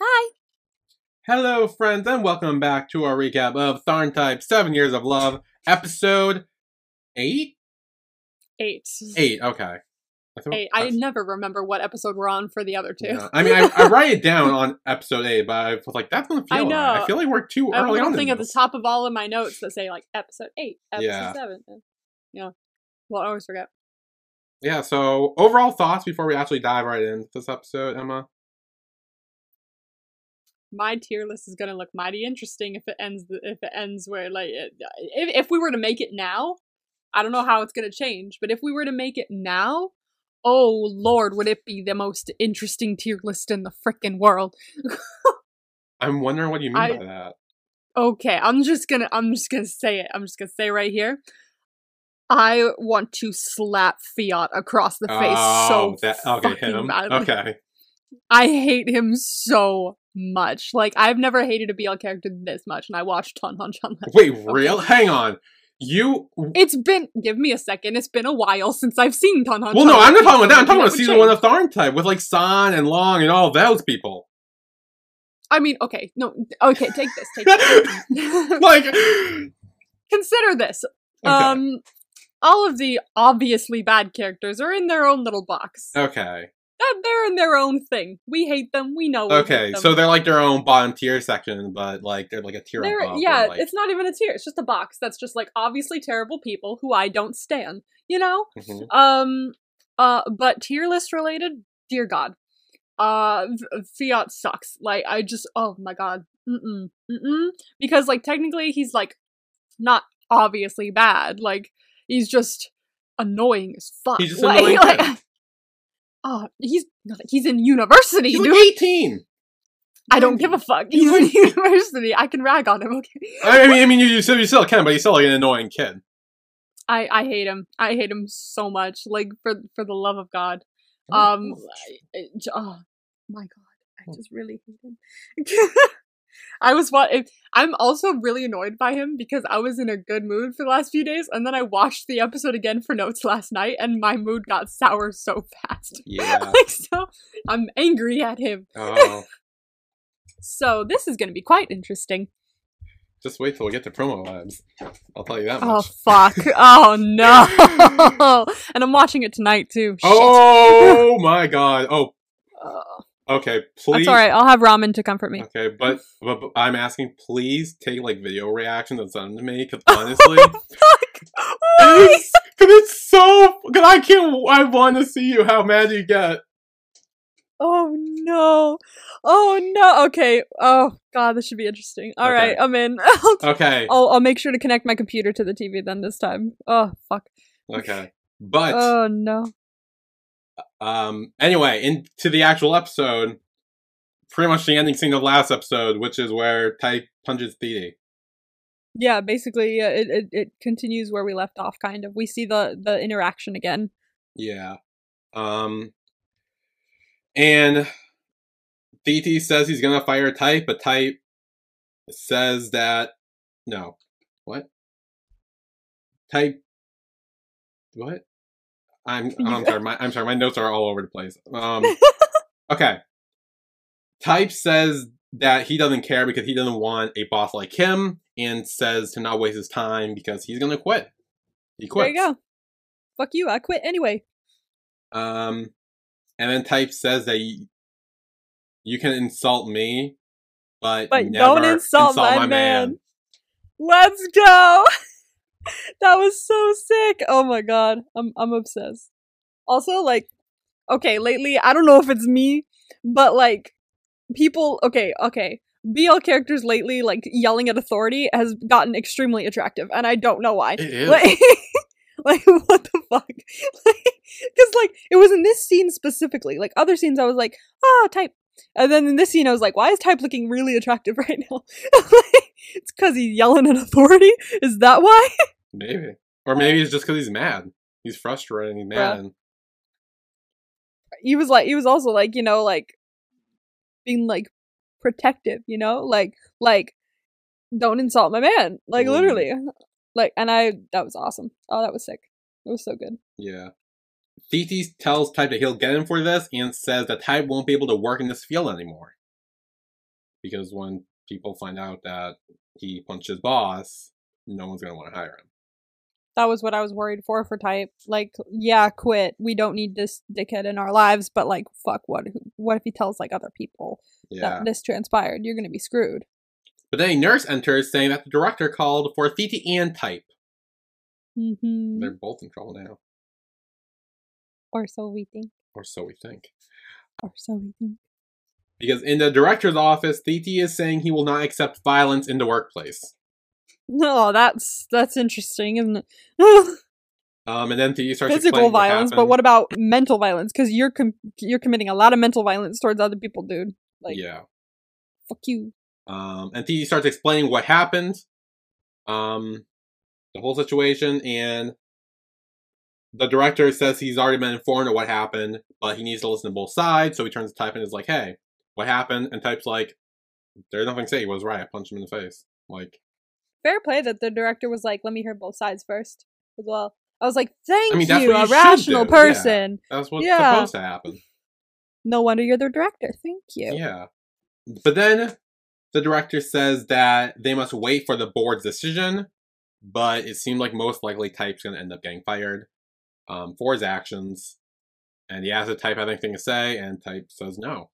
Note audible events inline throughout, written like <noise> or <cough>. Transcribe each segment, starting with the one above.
Hi. Hello, friends, and welcome back to our recap of Tharn Type 7 Years of Love, episode 8? Eight. 8, okay. I, Eight. I never remember what episode we're on for the other two. Yeah. I mean, I, I write it down on <laughs> episode 8, but I was like, that's to feel I know. I feel like we're too I early on. thing in at the top of all of my notes that say like episode eight, episode Yeah. seven. Yeah. Well, I always forget. Yeah, so overall thoughts before we actually dive right into this episode, Emma? My tier list is gonna look mighty interesting if it ends. If it ends where like if if we were to make it now, I don't know how it's gonna change. But if we were to make it now, oh lord, would it be the most interesting tier list in the frickin' world? <laughs> I'm wondering what you mean I- by that. Okay, I'm just gonna I'm just gonna say it. I'm just gonna say right here. I want to slap Fiat across the face so Oh, that, okay, fucking him. badly. Okay. I hate him so much. Like I've never hated a BL character this much, and I watched Tonhon Chan. Wait, real? Hang on. You. It's been give me a second. It's been a while since I've seen Tonhon. Well, no, I'm not talking about that. I'm talking about season change. one of Tharn Type with like San and Lhong and all those people. I mean, okay, no, okay, take this, take this. <laughs> <laughs> like, Consider this. okay. Um, all of the obviously bad characters are in their own little box. okay, They're- in their own thing. We hate them. We know. We okay. them. So they're like their own bottom tier section, but like they're like a tier above. yeah, like, it's not even a tier. It's just a box that's just like obviously terrible people who I don't stand. You know. mhm. Um. Uh. But tier list related, dear God. Uh. Fiat sucks. Like I just. Oh my God. Mm. Mm. Because like technically he's like not obviously bad. Like he's just annoying as fuck. He's just <laughs> like, annoying like. Oh, he's he's in university, He's dude. like 18. I don't give a fuck. He's in university. I can rag on him. Okay. I mean, I mean, you, you still you still can, but he's still like an annoying kid. I I hate him. I hate him so much. Like for for the love of God. Oh, Um. J- oh my God. I just really hate him. <laughs> I was what I'm also really annoyed by him because I was in a good mood for the last few days, and then I watched the episode again for notes last night, and my mood got sour so fast. Yeah. <laughs> like so, I'm angry at him. Oh, <laughs> So this is going to be quite interesting. just wait till we get to promo labs. I'll tell you that Oh fuck! Oh no! <laughs> and I'm watching it tonight too. Shit. Oh my god. Oh, Uh, okay. Please. that's all right. I'll have ramen to comfort me. Okay, but, but, but I'm asking, please take like video reactions and send them to me, because <laughs> oh honestly, because it's so, because I can't, I want to see you how mad you get. Oh no! Oh no! Okay. Oh god, this should be interesting. All Okay. right, I'm in. <laughs> Okay, I'll I'll make sure to connect my computer to the TV then this time. Oh fuck! okay, but Oh no! Um, anyway, into the actual episode, pretty much the ending scene of last episode, which is where Type punches Didi. Yeah, basically, yeah, it, it it continues where we left off. Kind of. We see the the interaction again. Yeah. Um and DT says he's gonna fire Type, but Type says that no. What? Type what? I'm <laughs> I'm sorry, my I'm sorry, my notes are all over the place. Um <laughs> Okay. Type says that he doesn't care because he doesn't want a boss like him and says to not waste his time because he's gonna quit. He There you go. Fuck you! I quit anyway. Um, and then Type says that you, you can insult me, but, But don't insult my my man. Let's go. <laughs> that was so sick. Oh my god. I'm I'm obsessed. Also like okay, lately I don't know if it's me, but like people okay, okay. BL characters lately like yelling at authority has gotten extremely attractive and I don't know why. Like <laughs> like what the fuck? <laughs> Cuz like it was in this scene specifically. Like other scenes I was like, "Ah, type." And then in this scene I was like, "Why is type looking really attractive <laughs> right now?" it's cuz he's yelling at authority? Is that why? maybe, or maybe it's just because he's mad. He's frustrated. and He's mad. he was like he was also like you know like being like protective you know like like don't insult my man like Mm. literally like and i that was awesome oh that was sick it was so good Yeah. Thiti tells Type that he'll get him for this and says that Type won't be able to work in this field anymore. because when people find out that he punched his boss, no one's gonna want to hire him. That was what I was worried for for type. Like, yeah, quit. We don't need this dickhead in our lives. But like, fuck, what? What if he tells like other people Yeah. that this transpired? You're gonna be screwed. But then a nurse enters saying that the director called for Thiti and Type. Mm-hmm. They're both in trouble now, Or so we think. or so we think. Or so we think. Because in the director's office, Thiti is saying he will not accept violence in the workplace. No, that's that's interesting, isn't it? Um, and then Thiti starts Physical explaining what violence, but what about mental violence? Because you're com- you're committing a lot of mental violence towards other people, dude. Like, yeah. fuck you. Um, and Thiti starts explaining what happened, um, the whole situation, and the director says he's already been informed of what happened, but he needs to listen to both sides. So he turns to Type and is like, "Hey, what happened?" And Type's like, "There's nothing to say. He was right. I punched him in the face." Like, Fair play that the director was like, let me hear both sides first as well. I was like, thank I mean, you, what you a rational do, yeah. person. that's what's Yeah. supposed to happen. No wonder you're the director. Thank you. Yeah. But then the director says that they must wait for the board's decision, but it seemed like most likely Type's going to end up getting fired um, for his actions. And he asks if Type anything to say, and Type says no.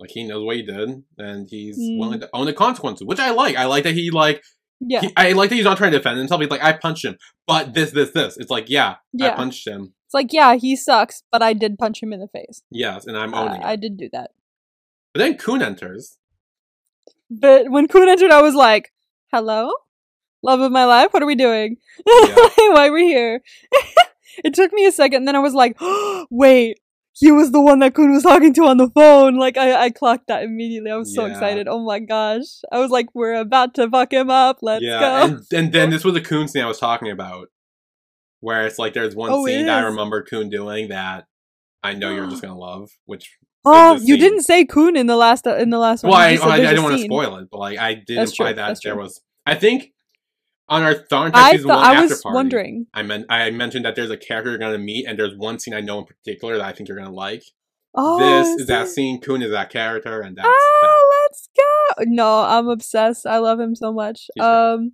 Like he knows what he did, and he's Mm. willing to own the consequences, which I like. I like that he like. Yeah. He, I like that he's not trying to defend himself. He's like, I punched him, but this, this, this. It's like, yeah, I punched him. It's like, yeah, he sucks, but I did punch him in the face. Yes, and I'm Uh, owning it. I did do that. But then Kuhn enters. But when Kuhn entered, I was like, hello? Love of my life? What are we doing? Yeah. <laughs> Why are we here? <laughs> it took me a second, and then I was like, <gasps> wait, he was the one that Kuhn was talking to on the phone. Like, I, I clocked that immediately. I was so excited. Oh my gosh. I was like, we're about to fuck him up. Let's yeah, go. and, and then <laughs> this was the Kuhn scene I was talking about, where it's like there's one Oh, scene that I remember Kuhn doing that I know you're just <gasps> gonna love. Which oh, you didn't say Kuhn in the last in the last well, one. I, You said I, I didn't want to spoil it, but like I did That's imply true, that that's there true. was. I think on our Tharn I season thought one I after was party, wondering. I meant I mentioned that there's a character you're gonna meet, and there's one scene I know in particular that I think you're gonna like. Oh, this is that it? scene. Kuhn is that character, and that's that. Oh, let's go! No, I'm obsessed. I love him so much. He's great. Um,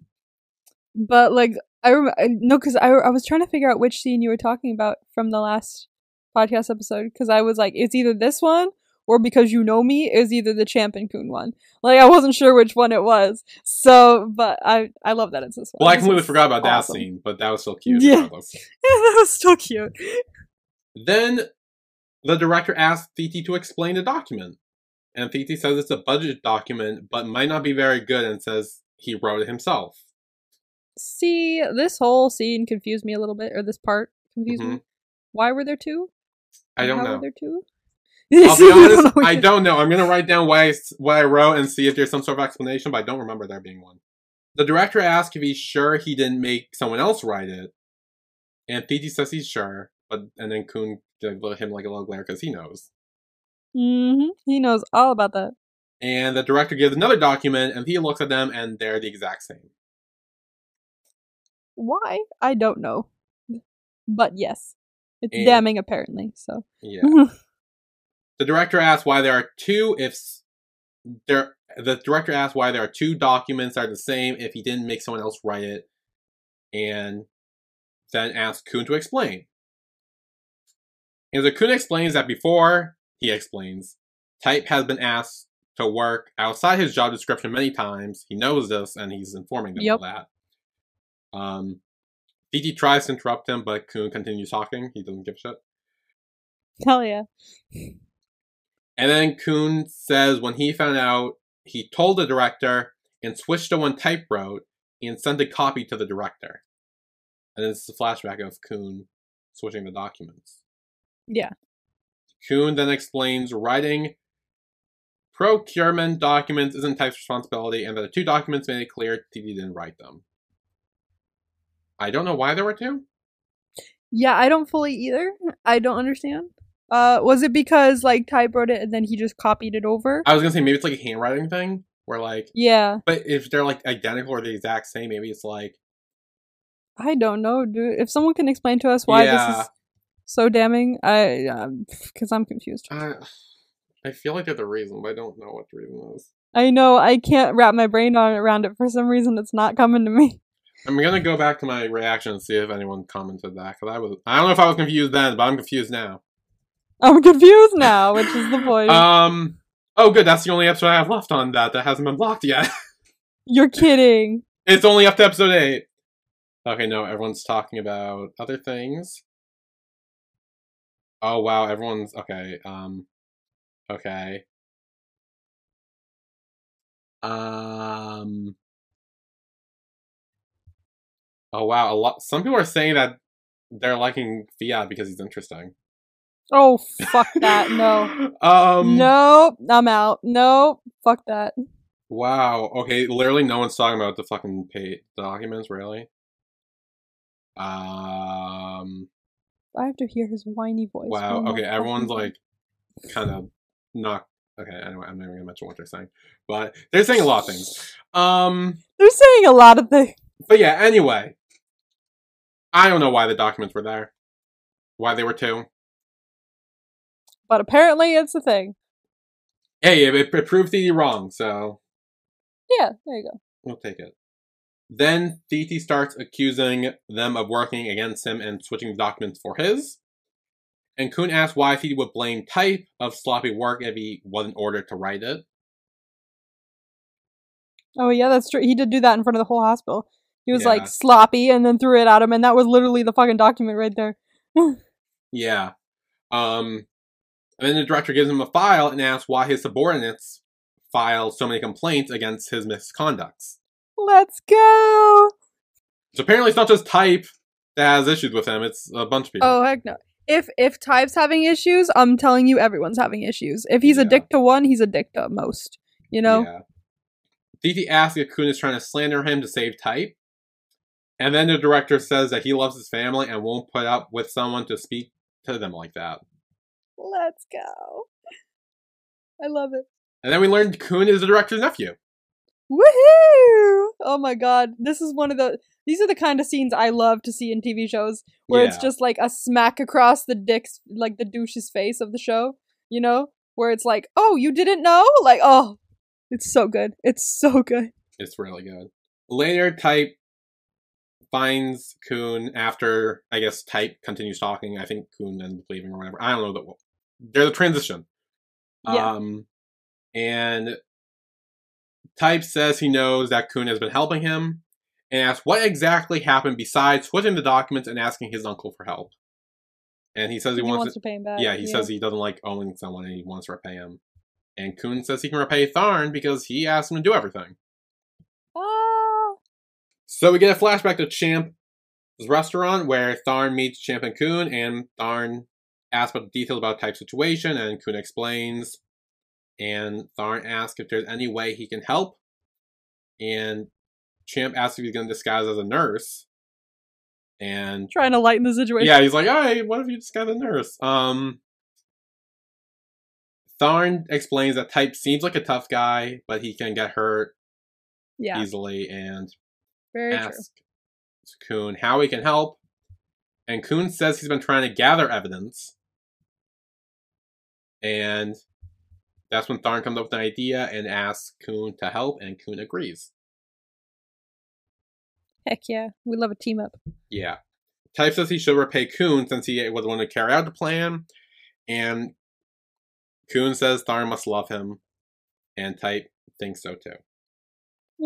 but like I remember, no, because I I was trying to figure out which scene you were talking about from the last podcast episode. Because I was like, it's either this one or because you know me is either the Champ and Kuhn one. Like I wasn't sure which one it was. So, but I I love that it's this one. Well, I completely forgot about awesome. that scene, but that was still cute. Yeah. regardless. <laughs> that was so cute. Then the director asks Thiti to explain the document. And Thiti says it's a budget document, but might not be very good and says he wrote it himself. See, this whole scene confused me a little bit, or this part confused me. Why were there two? Mm-hmm. I don't know. were there two? I'll be <laughs> don't honest, know I don't know. I'm going to write down what I, what I wrote and see if there's some sort of explanation, but I don't remember there being one. The director asks if he's sure he didn't make someone else write it. And Thiti says he's sure, but and then Kuhn gives him like a little glare because he knows. Mm-hmm. He knows all about that. And the director gives another document, and he looks at them, and they're the exact same. Why? I don't know. But yes. It's And- damning apparently, so. Yeah. <laughs> The director asks why there are two if there. The director asks why there are two documents that are the same if he didn't make someone else write it, and then asks Kuhn to explain. And so Kuhn explains that before he explains, Type has been asked to work outside his job description many times. He knows this, and he's informing them of that. Um, DT tries to interrupt him, but Kuhn continues talking. He doesn't give a shit. Hell yeah. And then Kuhn says when he found out, he told the director and switched to one type wrote and sent a copy to the director. And this is a flashback of Kuhn switching the documents. Yeah. Kuhn then explains writing procurement documents isn't type's responsibility and that the two documents made it clear TD didn't write them. I don't know why there were two. Yeah, I don't fully either. I don't understand. Uh, was it because like Type wrote it and then he just copied it over? I was gonna say maybe it's like a handwriting thing where like, yeah, but if they're like identical or the exact same, maybe it's like I don't know, dude. If someone can explain to us why Yeah. this is so damning, I <sighs> because I'm confused. Uh, <sighs> I feel like there's a reason, but I don't know what the reason is. I know I can't wrap my brain on around it for some reason. It's not coming to me. <laughs> I'm gonna go back to my reaction and see if anyone commented that because I was I don't know if I was confused then, but I'm confused now. I'm confused now, which is the point. Um. Oh, good. That's the only episode I have left on that that hasn't been blocked yet. <laughs> You're kidding. it's only up to episode eight. Okay, no, everyone's talking about other things. Oh wow, everyone's okay. Um. Okay. Um. Oh wow, a lot. Some people are saying that they're liking Fiat because he's interesting. Oh fuck that! No. <laughs> um. nope. I'm out. Nope. Fuck that. Wow. Okay. Literally, no one's talking about the fucking pay documents. Really. Um. I have to hear his whiny voice. Wow. Okay. Everyone's like, kind of not. Okay. Anyway, I'm not even gonna mention what they're saying, but they're saying a lot of things. Um. They're saying a lot of things. But yeah. Anyway, I don't know why the documents were there. Why they were two. But apparently it's a thing. Hey, it, it proved Thiti wrong, so Yeah, there you go. we'll take it. Then Thiti starts accusing them of working against him and switching the documents for his. And Kuhn asks why Thiti would blame Type of sloppy work if he wasn't ordered to write it. Oh yeah, that's true. He did do that in front of the whole hospital. He was Yeah. like sloppy and then threw it at him, and that was literally the fucking document right there. <laughs> Yeah. Um, and then the director gives him a file and asks why his subordinates filed so many complaints against his misconducts. Let's go. So apparently it's not just Type that has issues with him, it's a bunch of people. Oh heck no. If if Type's having issues, I'm telling you, everyone's having issues. If he's a dick to one, he's a dick to most. You know. Yeah. Thiti asks if Kuhn is trying to slander him to save Type. And then the director says that he loves his family and won't put up with someone to speak to them like that. Let's go. I love it. And then we learned Kuhn is the director's nephew. Woohoo! Oh my god, this is one of the. These are the kind of scenes I love to see in TV shows where it's just like a smack across the dick's, like the douche's face of the show. You know, where it's like, oh, you didn't know? Like, oh, it's so good. It's so good. It's really good. Later, Type finds Kuhn after, I guess, Type continues talking. I think Kuhn ends up leaving or whatever. I don't know. That There's a transition. Yeah. Um, and Type says he knows that Kuhn has been helping him and asks what exactly happened besides switching the documents and asking his uncle for help. And he says he, He wants, wants to, pay him back. yeah, he says he doesn't like owing someone and he wants to repay him. And Kuhn says he can repay Tharn because he asked him to do everything. Ah, So we get a flashback to Champ's restaurant where Tharn meets Champ and Kuhn, and Tharn asks about the details about Type's situation, and Kun explains. And Tharn asks if there's any way he can help. And Champ asks if he's going to disguise as a nurse. And trying to lighten the situation. yeah, he's like, "Hey, what if you disguise as a nurse?" Um, Tharn explains that Type seems like a tough guy, but he can get hurt yeah, easily, and very true. asks Kuhn how he can help, and Kuhn says he's been trying to gather evidence, and that's when Tharn comes up with an idea and asks Kuhn to help, and Kuhn agrees. Heck yeah, we love a team up. Yeah. Type says he should repay Kuhn since he was the one to carry out the plan, and Kuhn says Tharn must love him, and Type thinks so too.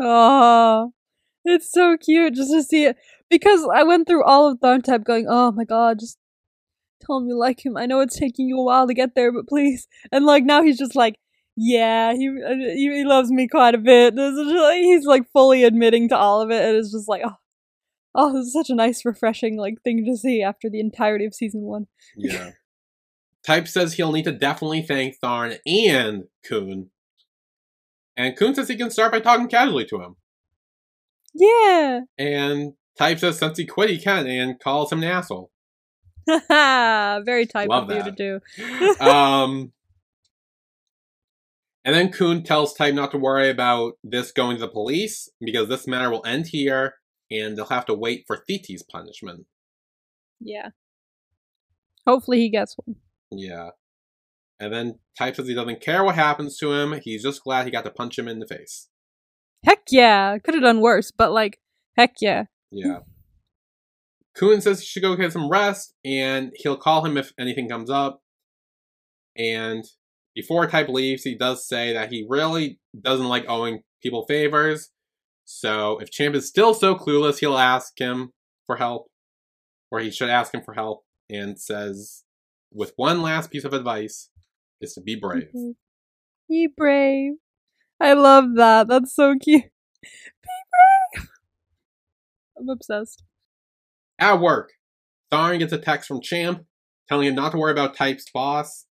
Oh, it's so cute just to see it because I went through all of Tharn Type going, "Oh my god, just tell him you like him. I know it's taking you a while to get there, but please." And like now he's just like, "Yeah, he uh, he, loves me quite a bit." This is just, like, he's like fully admitting to all of it, and it's just like, oh, oh, this is such a nice, refreshing like thing to see after the entirety of season one. Yeah. Type says he'll need to definitely thank Tharn and Kuhn. And Kuhn says he can start by talking casually to him. Yeah, And Type says since he quit, he can, and calls him an asshole. <laughs> very type Love of you to do. <laughs> <laughs> um, and then Kuhn tells Type not to worry about this going to the police because this matter will end here, and they'll have to wait for Thiti's punishment. yeah. Hopefully he gets one. Yeah. And then Type says he doesn't care what happens to him. He's just glad he got to punch him in the face. Heck yeah. Could have done worse, but like, heck yeah. Yeah. Kuhn says he should go get some rest, and he'll call him if anything comes up. And before Type leaves, he does say that he really doesn't like owing people favors. So if Champ is still so clueless, he'll ask him for help, or he should ask him for help, and says, with one last piece of advice, is to be brave. Mm-hmm. Be brave. I love that. That's so cute. <laughs> Be brave. <laughs> I'm obsessed. At work, Tharn gets a text from Champ telling him not to worry about Type's boss.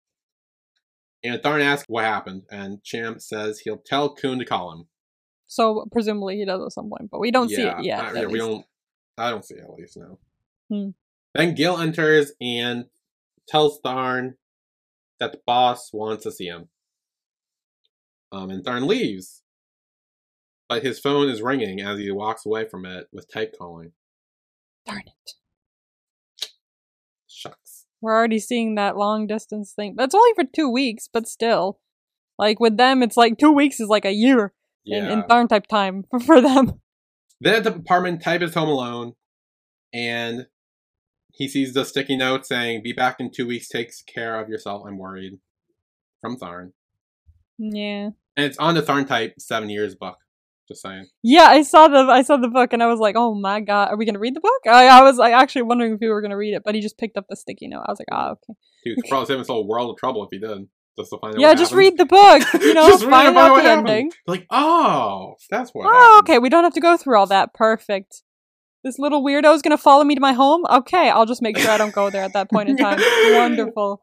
And Tharn asks what happened, and Champ says he'll tell Kuhn to call him. So presumably he does at some point, but we don't see it yet. yeah, we don't. I don't see it at least now. Hmm. Then Gil enters and tells Tharn that the boss wants to see him. Um, and Tharn leaves, but his phone is ringing as he walks away from it with Type calling. Darn it. Shucks. We're already seeing that long distance thing. That's only for two weeks, but still. Like with them, it's like two weeks is like a year in, Yeah. in Tharn type time <laughs> for them. Then at the apartment, Type is home alone, and he sees the sticky note saying, "Be back in two weeks. Takes care of yourself. I'm worried." From Tharn, Yeah. and it's on the Tharn Type Seven Years book. Just saying. Yeah, I saw the I saw the book and I was like, oh my god, are we gonna read the book? I, I was like actually wondering if we were gonna read it, but he just picked up the sticky note. I was like, ah, okay. Dude, could probably save himself a world of trouble if he did. Just to find out. Yeah, just happens. read the book. <laughs> You know, Just find out the happened. ending. Like, oh, that's what. Oh, happened. okay. We don't have to go through all that. Perfect. This little weirdo is gonna follow me to my home. Okay, I'll just make sure I don't go there at that point in time. <laughs> Wonderful.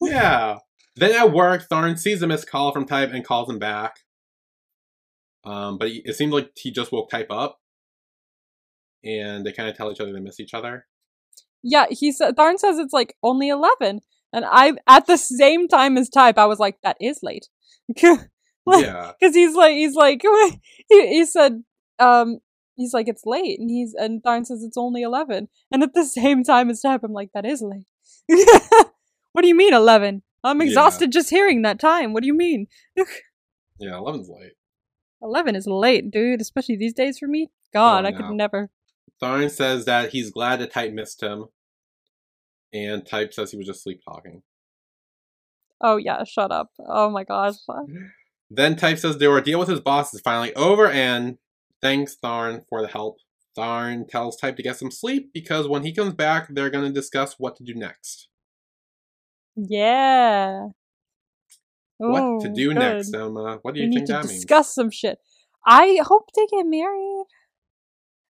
Yeah. Then at work, Tharn sees a missed call from Type and calls him back. Um, but it seemed like he just woke Type up, and they kind of tell each other they miss each other. Yeah, he said Tharn says it's like only eleven, and I at the same time as type, I was like, that is late. <laughs> Like, yeah, because he's like he's like <laughs> he, he said um he's like it's late and he's and Tharn says it's only 11 and at the same time as type i'm like that is late <laughs> what do you mean 11 i'm Yeah. exhausted just hearing that time what do you mean yeah. Eleven's late. 11 is late dude especially these days for me. God Oh, i could never. Tharn says that he's glad that Type missed him, and Type says he was just sleep talking. oh yeah shut up. Oh my gosh. <laughs> Then Type says their ordeal with his boss is finally over and thanks Tharn for the help. Tharn tells Type to get some sleep because when he comes back, they're going to discuss what to do next. yeah what to Oh, do good. next, Emma? What do you we think need to that means? discuss some shit. I hope they get married.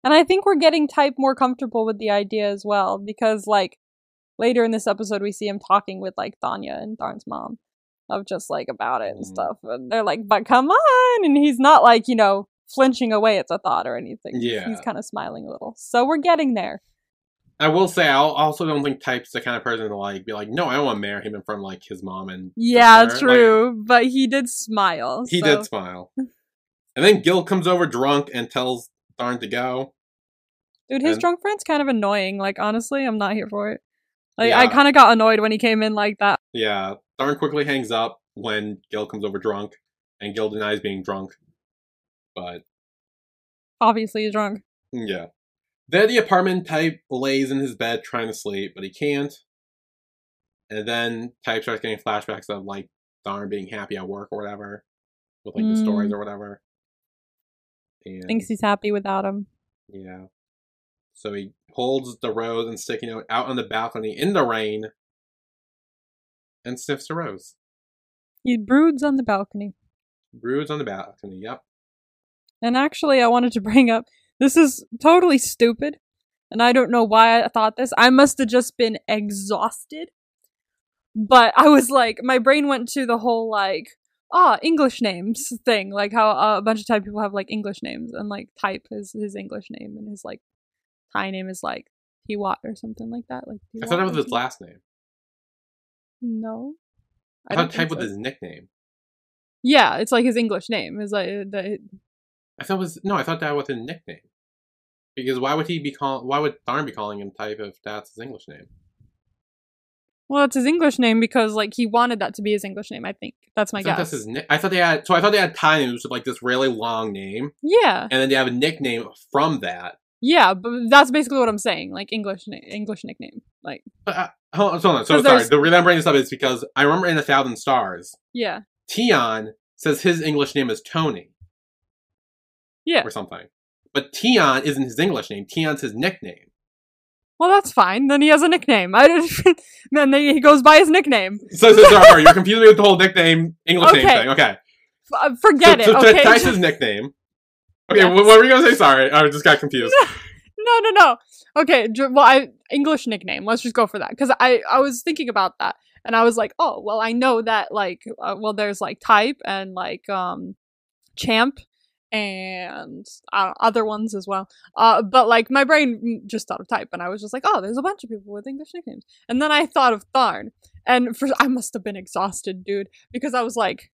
And I think we're getting Type more comfortable with the idea as well, because like later in this episode we see him talking with like Thanya and Tharn's mom of just like about it and Mhm. stuff. And they're like, but come on and he's not like, you know, flinching away at the thought or anything. Yeah. He's kind of smiling a little. So we're getting there. I will say, I also don't think Type's the kind of person to like be like, no, I don't want to marry him in front of like his mom and Yeah, sister." Like, true. but he did smile. he so- did smile. and then Gil comes over drunk and tells Tharn to go. Dude, his And- drunk friend's kind of annoying. Like, honestly, I'm not here for it. Like, I kind of got annoyed when he came in like that. Yeah, Tharn quickly hangs up when Gil comes over drunk, and Gil denies being drunk. But Obviously, he's drunk. Mm, yeah. Then the apartment type lays in his bed trying to sleep, but he can't. And then type starts getting flashbacks of like Tharn being happy at work or whatever. With like the Mm. stories or whatever. And Thinks he's happy without him. yeah. So he holds the rose and sticky it out on the balcony in the rain and sniffs the rose. He broods on the balcony. Broods on the balcony, yep. And actually, I wanted to bring up this is totally stupid. And I don't know why I thought this. I must have just been exhausted. But I was like, my brain went to the whole like, ah, English names thing. Like how uh, a bunch of Thai people have like English names. And like Type is his English name. And his like Thai name is like Piwat or something like that. Like I thought that Piwat was his last name. No. I, don't thought type was his nickname. Yeah, it's like his English name. Is like the, I thought was no, I thought that was his nickname. Because why would he be call? Why would Tharn be calling him type if that's his English name? Well, it's his English name because like he wanted that to be his English name. I think that's my I guess. that's his ni- I thought they had so I thought they had Thai names with like this really long name, yeah, and then they have a nickname from that. yeah, but that's basically what I'm saying. Like English, na- English nickname. Like But, uh, hold on, hold on. So sorry. The reason I'm bringing this up is because I remember in A Thousand Stars, yeah, Tian says his English name is Tony yeah. or something, but Tian isn't his English name. Tian's his nickname. Well, that's fine. Then he has a nickname. I <laughs> then they, he goes by his nickname. So, so <laughs> sorry, you're confusing me with the whole nickname English name thing. Okay, uh, forget so, it. so okay. <laughs> His nickname. Okay, Yes. what, what were you gonna say? Sorry, I just got confused. no, no, no. Okay. Well, I English nickname. Let's just go for that because I I was thinking about that and I was like, oh, well, I know that like, uh, well, there's like type and like um, champ and uh, other ones as well. Uh, but like my brain just thought of type, and I was just like, oh, there's a bunch of people with English nicknames. And then I thought of Tharn, and for I must have been exhausted, dude, because I was like,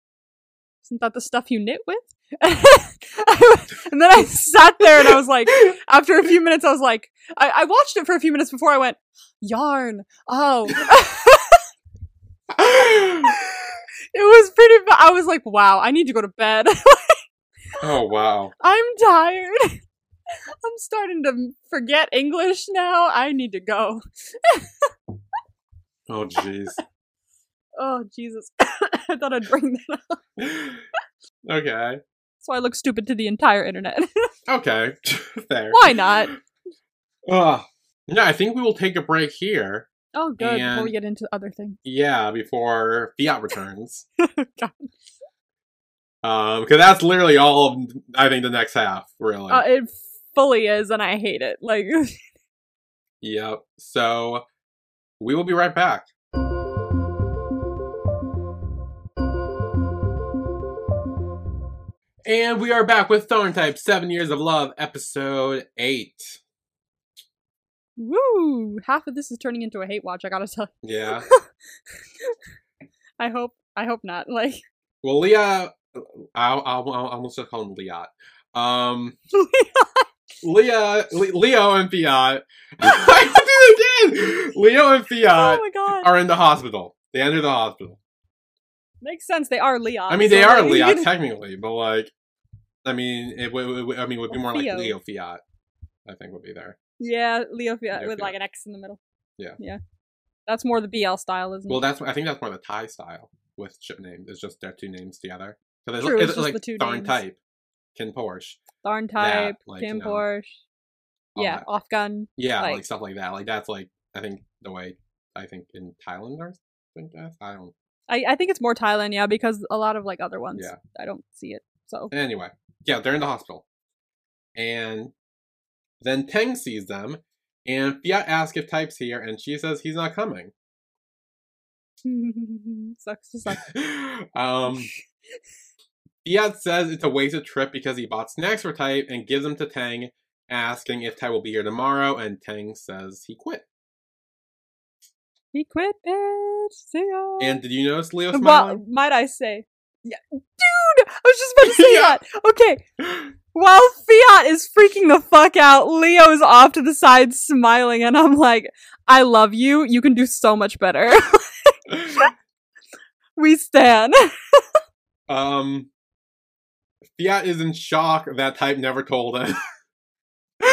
isn't that the stuff you knit with? <laughs> and then I sat there and I was like, after a few minutes, I was like, I, I watched it for a few minutes before I went, yarn. Oh. <laughs> it was pretty, I was like, wow, I need to go to bed. <laughs> oh wow. I'm tired. <laughs> I'm starting to forget English now. I need to go. Oh jeez. <laughs> Oh, Jesus. <coughs> I thought I'd bring that up. <laughs> okay. So I look stupid to the entire internet. Okay. Fair. Why not? <sighs> Ugh. Yeah, I think we will take a break here. Oh, good. Before we get into other things. Yeah, before Fiat returns. God. Um, because that's literally all of I think the next half, really. Uh, it fully is, and I hate it. Like, <laughs> yep. So we will be right back. And we are back with Tharn Type Seven Years of Love, episode eight. woo! Half of this is turning into a hate watch. I gotta tell. Yeah. <laughs> I hope. I hope not. Like, Well, Leah, I'll, I'll, I'll almost just call him Leot. Um, <laughs> Leah, Le- Leo and Fiat. <laughs> I <laughs> did it again. Leo and oh Fiat god, are in the hospital. They enter the hospital. makes sense. They are Leon. I mean, they so, are like, Leot technically, but like, I mean, it would. it would- I mean, it would be more like Leo Fiat. I think would be there. Yeah, Leo Fiat Leo with Fiat. like an X in the middle. Yeah. yeah. That's more the BL style, isn't Well, it? that's I think that's more the Thai style with ship names. It's just their two names together. So there's True, it's, it's like the two Tharn names. type, Kinn Porsche, Tharn type, like, Kim you know, Porsche. Yeah, that. off gun. Yeah, like, Like- stuff like that. Like that's like I think the way I think in Thailand or think I don't. I, I think it's more Thailand, yeah, because a lot of like other ones, Yeah. I don't see it. So Anyway, yeah, they're in the hospital, and then Teng sees them, and Fiat asks if Type's here, and she says he's not coming. <laughs> sucks to suck. <laughs> um, <laughs> Fiat says it's a wasted trip because he bought snacks for Type and gives them to Tang, asking if Ty will be here tomorrow, and Tang says he quit. He quit, bitch. See ya. And did you notice Leo well, might I say, yeah, dude, I was just about to say <laughs> Yeah. that. Okay, while Fiat is freaking the fuck out, Leo is off to the side smiling, and I'm like, I love you. You can do so much better. <laughs> <laughs> we stand. um, Fiat is in shock that Type never told him. <laughs>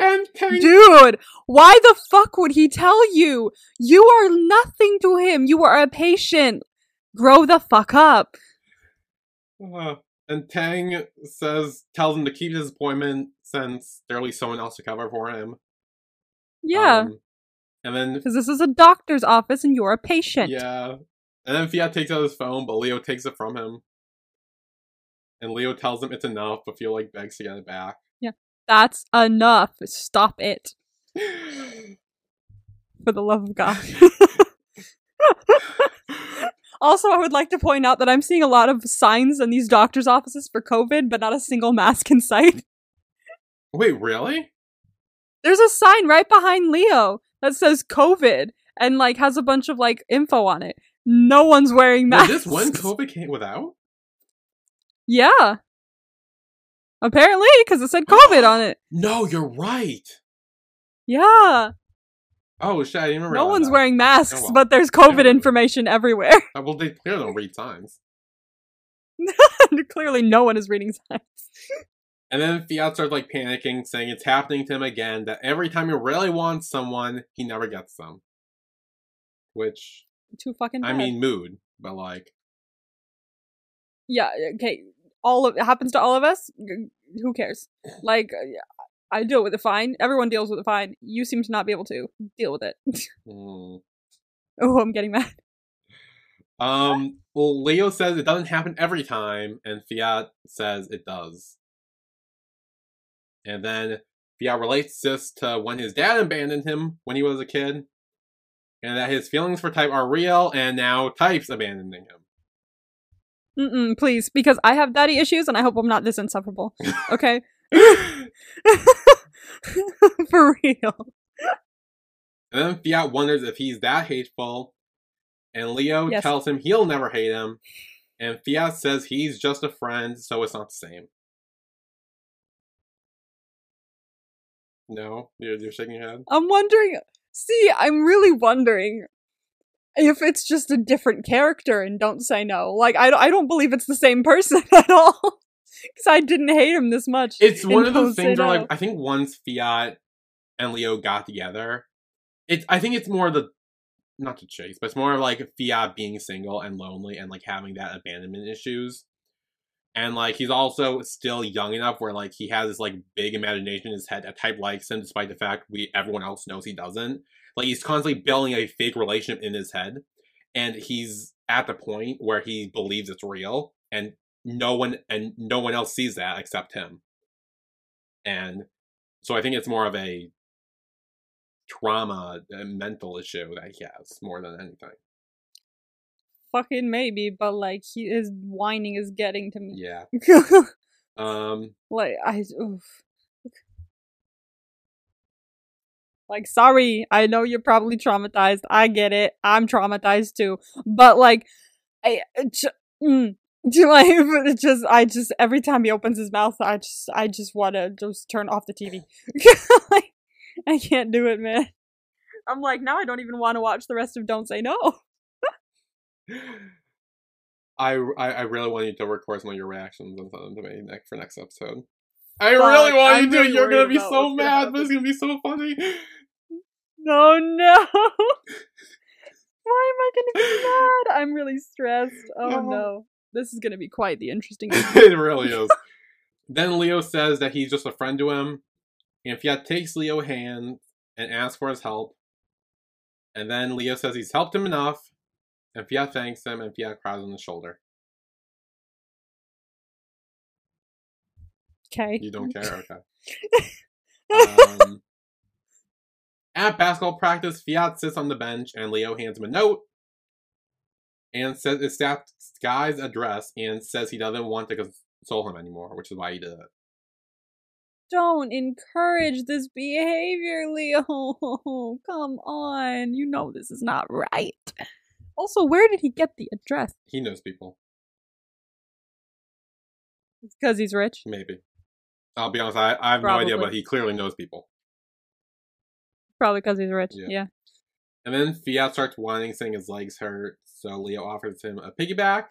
and Tang Dude, why the fuck would he tell you? You are nothing to him. You are a patient. Grow the fuck up. Uh, and Tang says tells him to keep his appointment since there'll be someone else to cover for him. Yeah, Um, and then because this is a doctor's office and you're a patient. yeah, and then Fiat takes out his phone, but Leo takes it from him. And Leo tells him it's enough, but Feel like begs to get it back. Yeah. That's enough. Stop it. For the love of God. <laughs> also, I would like to point out that I'm seeing a lot of signs in these doctor's offices for COVID, but not a single mask in sight. Wait, really? There's a sign right behind Leo that says COVID and like has a bunch of like info on it. No one's wearing masks. this when COVID came without? Yeah. Apparently, because it said COVID on it. <gasps> No, you're right. Yeah. Oh shit! I didn't even No one's that. wearing oh, masks, Oh, well. but there's COVID information everywhere. Oh, well, they clearly don't read signs. <laughs> Clearly, no one is reading signs. <laughs> And then Fiat starts like panicking, saying it's happening to him again. That every time he really wants someone, he never gets them. Which Too fucking. I mean, mood, but like, yeah. Okay, all of it happens to all of us. Who cares? <laughs> Like, I deal with it fine. Everyone deals with it fine. You seem to not be able to deal with it. <laughs> mm. oh, I'm getting mad. um. Well, Leo says it doesn't happen every time, and Fiat says it does. And then Fiat relates this to when his dad abandoned him when he was a kid, and that his feelings for Type are real, and now Type's abandoning him. Mm-mm, please, because I have daddy issues, and I hope I'm not this insufferable. <laughs> Okay. <laughs> For real. And then Fiat wonders if he's that hateful, and Leo Yes. tells him he'll never hate him, and Fiat says he's just a friend, so it's not the same. No, you're, you're shaking your head. I'm wondering. See, I'm really wondering if it's just a different character and don't say no. Like, I, don't- I don't believe it's the same person <laughs> at all. Because I didn't hate him this much. It's one of those things where, like, I think once Fiat and Leo got together, it's I think it's more the not to chase, but it's more like Fiat being single and lonely and like having that abandonment issues. And like he's also still young enough where like he has this like big imagination in his head that type likes him despite the fact we everyone else knows he doesn't. Like he's constantly building a fake relationship in his head. And he's at the point where he believes it's real and no one and no one else sees that except him. And so I think it's more of a trauma, a mental issue that he has more than anything. Fucking maybe, but like, he, his whining is getting to me. Yeah. <laughs> Um. like, I. Oof. Like, sorry, I know you're probably traumatized. I get it. I'm traumatized too. But like, I j- mm, <laughs> j- like just I just every time he opens his mouth, I just I just want to just turn off the TV. <laughs> like, I can't do it, man. I'm like now I don't even want to watch the rest of Don't Say No. <laughs> I, I I really want you to record some of your reactions and send them to me next for next episode. I Fuck, really want I'm you to. You're gonna be so mad, but it's gonna be so funny. No, no. <laughs> Why am I gonna be <laughs> mad? I'm really stressed. Oh No. no. This is gonna be quite the interesting. <laughs> it really is. then Leo says that he's just a friend to him, and Fiat takes Leo's hand and asks for his help. And then Leo says he's helped him enough, and Fiat thanks him, and Fiat cries on the shoulder. Okay. You don't care? Okay. Um, at basketball practice, Fiat sits on the bench, and Leo hands him a note and says it's that guy's address and says he doesn't want to console him anymore, which is why he did it. Don't encourage this behavior, Leo. <laughs> Come on. You know this is not right. Also, where did he get the address? He knows people. It's because he's rich. Maybe. I'll be honest, I, I have no idea, but he clearly knows people. Probably because he's rich. Yeah. Yeah. And then Fiat starts whining, saying his legs hurt, so Leo offers him a piggyback.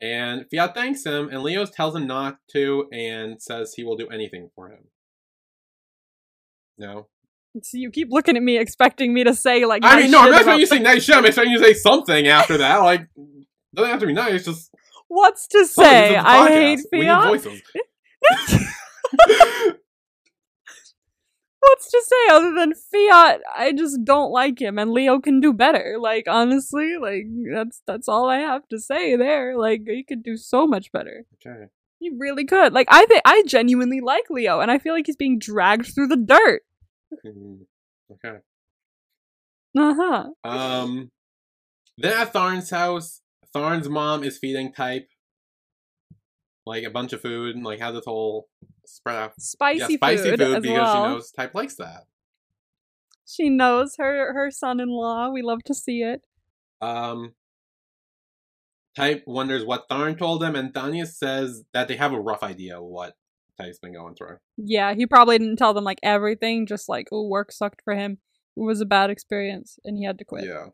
And Fiat thanks him, and Leo tells him not to and says he will do anything for him. No? See, you keep looking at me expecting me to say like. I nice mean, no, I'm not expecting you to say nice shit, I'm expecting you to say something after that. Like, doesn't have to be nice, just What's to something. This is say? I hate We need voices. <laughs> <laughs> <laughs> What's to say other than Fiat? I just don't like him, and Leo can do better. Like honestly, like that's that's all I have to say there. Like he could do so much better. okay. He really could. Like I think I genuinely like Leo, and I feel like he's being dragged through the dirt. Mhm. Okay. Uh huh. Um, then at Tharn's house, Tharn's mom is feeding Type like a bunch of food and like has this whole spread out. Spicy, yeah, spicy food, food, as because well. she knows Type likes that. She knows her her son-in-law. We love to see it. Um, Type wonders what Tharn told them, and Thanya says that they have a rough idea what Type's been going through. Yeah, he probably didn't tell them like everything. Just like, oh, work sucked for him. It was a bad experience and he had to quit. Yeah.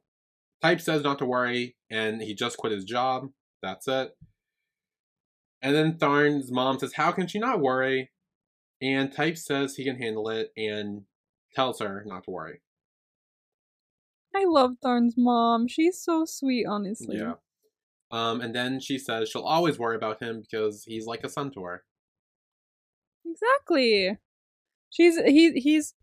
Type says not to worry, and he just quit his job. That's it. And then Tharn's mom says, How can she not worry? And Type says he can handle it and tells her not to worry. I love Tharn's mom. She's so sweet, honestly. Yeah. Um, and then she says she'll always worry about him because he's like a son to her. Exactly. She's he he's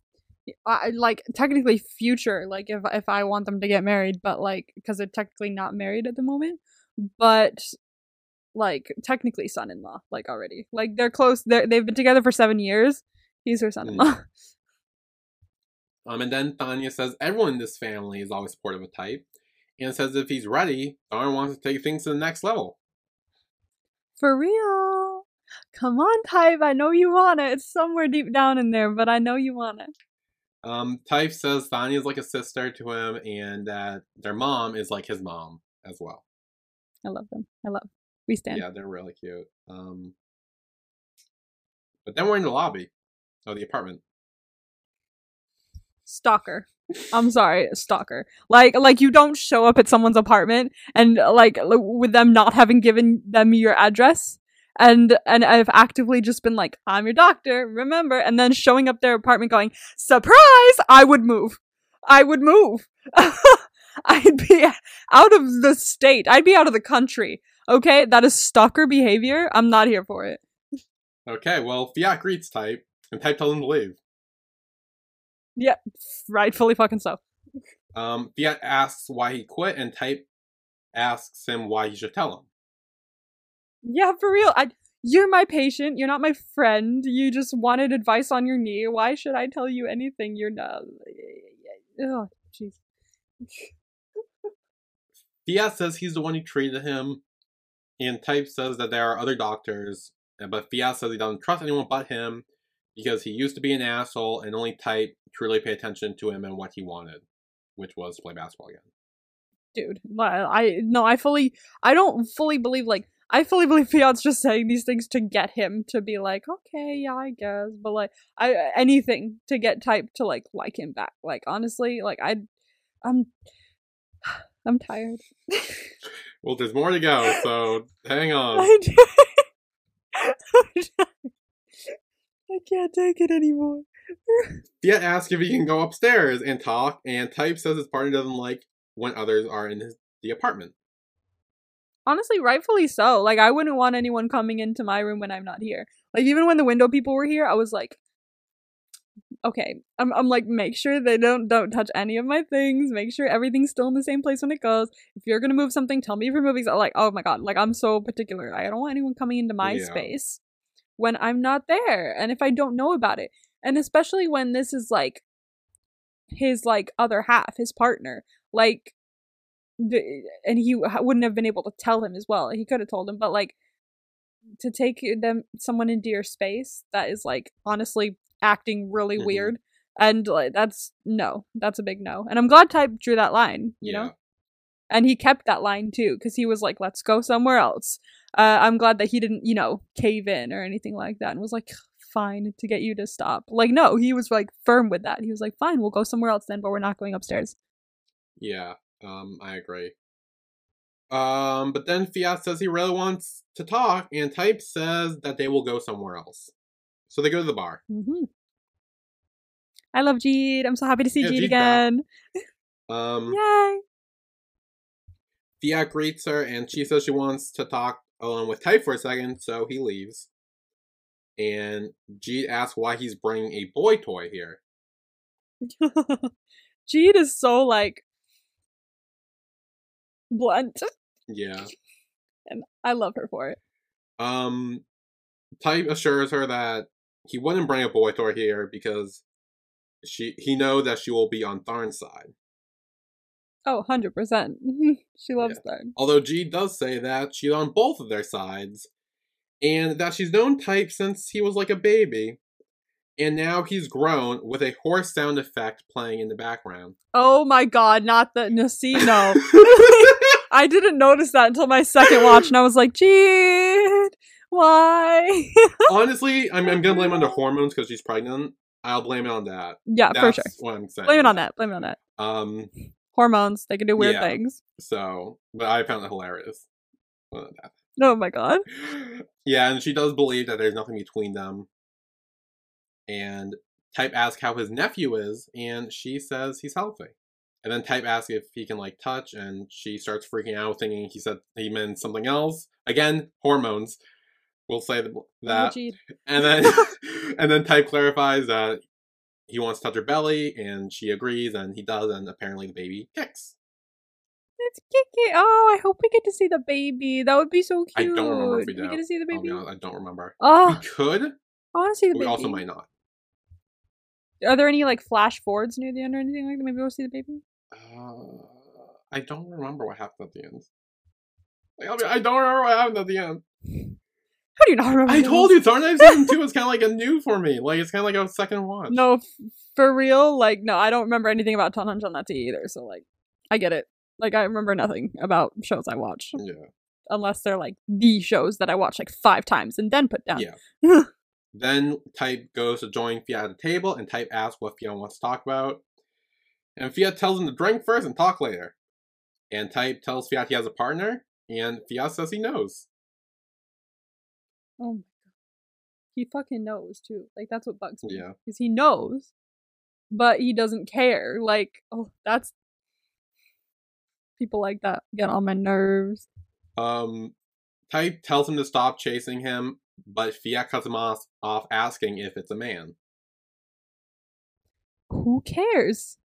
I like technically future like if if I want them to get married, but like because they're technically not married at the moment, but like technically son-in-law like already. Like they're close. They they've been together for 7 years. He's her son-in-law. <laughs> Um, and then Thanya says everyone in this family is always supportive of Type, and says if he's ready, Tharn wants to take things to the next level. For real. Come on, type. I know you want it. It's somewhere deep down in there, but I know you want it. Um, Type says Thanya is like a sister to him, and that their mom is like his mom as well. I love them. I love. We stand. Yeah, they're really cute. Um, but then we're in the lobby of the apartment. Stalker. I'm sorry, stalker. Like, like you don't show up at someone's apartment and like l- with them not having given them your address, and and I've actively just been like, I'm your doctor, remember, and then showing up their apartment going, surprise! I would move. I would move. <laughs> I'd be out of the state. I'd be out of the country. Okay, that is stalker behavior. I'm not here for it. Okay, well, Fiat greets Type, and Type tells him to leave. Yeah, rightfully fucking so. Um, Fiat asks why he quit, and Type asks him why he should tell him. Yeah, for real. I you're my patient. You're not my friend. You just wanted advice on your knee. Why should I tell you anything? You're not. Oh, jeez. Fiat says he's the one who treated him, and Type says that there are other doctors, eh, but Fiat says he doesn't trust anyone but him because he used to be an asshole, and only Type truly pay attention to him and what he wanted, which was to play basketball again. Dude, I no, I fully, I don't fully believe like I fully believe <laughs> Fiat's just saying these things to get him to be like, okay, yeah, I guess, but like, I anything to get Type to like like him back. Like honestly, like I, I'm, <sighs> I'm tired. <laughs> Well, there's more to go, so hang <laughs> on. I, <laughs> I can't take it anymore. <laughs> Fiat asks if he can go upstairs and talk, and Type says his partner doesn't like when others are in his, the apartment. Honestly, rightfully so. Like, I wouldn't want anyone coming into my room when I'm not here. Like, even when the window people were here, I was like, okay, I'm, I'm like, make sure they don't don't touch any of my things. Make sure everything's still in the same place when it goes. If you're gonna move something, tell me if you're moving. So, like, oh my god, like I'm so particular. I don't want anyone coming into my Yeah. space when I'm not there, and if I don't know about it, and especially when this is like his like other half, his partner, like, the, and he wouldn't have been able to tell him as well. He could have told him, but like to take them someone into your space that is like honestly acting really Mhm. weird and like that's no that's a big no and i'm glad type drew that line you yeah. know and he kept that line too because he was like let's go somewhere else uh, i'm glad that he didn't you know cave in or anything like that and was like fine to get you to stop like no he was like firm with that he was like fine we'll go somewhere else then but we're not going upstairs Yeah, um, I agree. Um, but then Fiat says he really wants to talk, and Type says that they will go somewhere else. So they go to the bar. hmm i love jeed i'm so happy to see Yeah, jeed back. again <laughs> Um, <laughs> yay Fiat greets her, and she says she wants to talk alone with Type for a second, so he leaves. And Jeed asks why he's bringing a boy toy here. <laughs> Jeed is so like blunt, Yeah. and I love her for it. Um, Type assures her that he wouldn't bring a boy toy here because she he knows that she will be on Tharn's side. Oh, 100%. <laughs> she loves that. Although Jeed does say that she's on both of their sides, and that she's known Type since he was like a baby, and now he's grown with a horse sound effect playing in the background. Oh my god, not the no, see, no. I didn't notice that until my second watch, and I was like, Jeed, why? <laughs> Honestly, I'm, I'm gonna blame it on the hormones because she's pregnant. I'll blame it on that. Yeah, That's for sure. what I'm saying. Blame it on that. Blame it on that. Um. Hormones, they can do weird Yeah. things. So, but I found it hilarious. Oh my god. <laughs> yeah, and she does believe that there's nothing between them. And Type asks how his nephew is, and she says he's healthy. And then Type asks if he can like touch, and she starts freaking out, thinking he said he meant something else. Again, hormones. We'll say th- that. Gucci. And then <laughs> <laughs> and then Type clarifies that he wants to touch her belly, and she agrees, and he does, and apparently the baby kicks. It's Kiki. Oh, I hope we get to see the baby. That would be so cute. I don't remember if we Do do. get to see the baby. honest, I don't remember. Oh, We could, I want to see the baby. we also might not. Are there any like flash forwards near the end or anything like that? Maybe we'll see the baby. Uh, I don't remember what happened at the end. Like, I don't remember what happened at the end. <laughs> How do you not remember? I told you, TharnType Season 2 is kind of like a new for me. Like, it's kind of like a second watch. No, f- for real. Like, no, I don't remember anything about on that either. So, like, I get it. Like, I remember nothing about shows I watch Yeah. unless they're like the shows that I watch like five times and then put down. Yeah. <laughs> Then Type goes to join Fiat at the table, and Type asks what Fiat wants to talk about. And Fiat tells him to drink first and talk later. And Type tells Fiat he has a partner, and Fiat says he knows. Oh my god. He fucking knows too. Like that's what bugs me. Yeah. Because he knows, but he doesn't care. Like, oh, that's people like that get on my nerves. Um, Type tells him to stop chasing him, but Fiat cuts him off, off asking if it's a man. Who cares?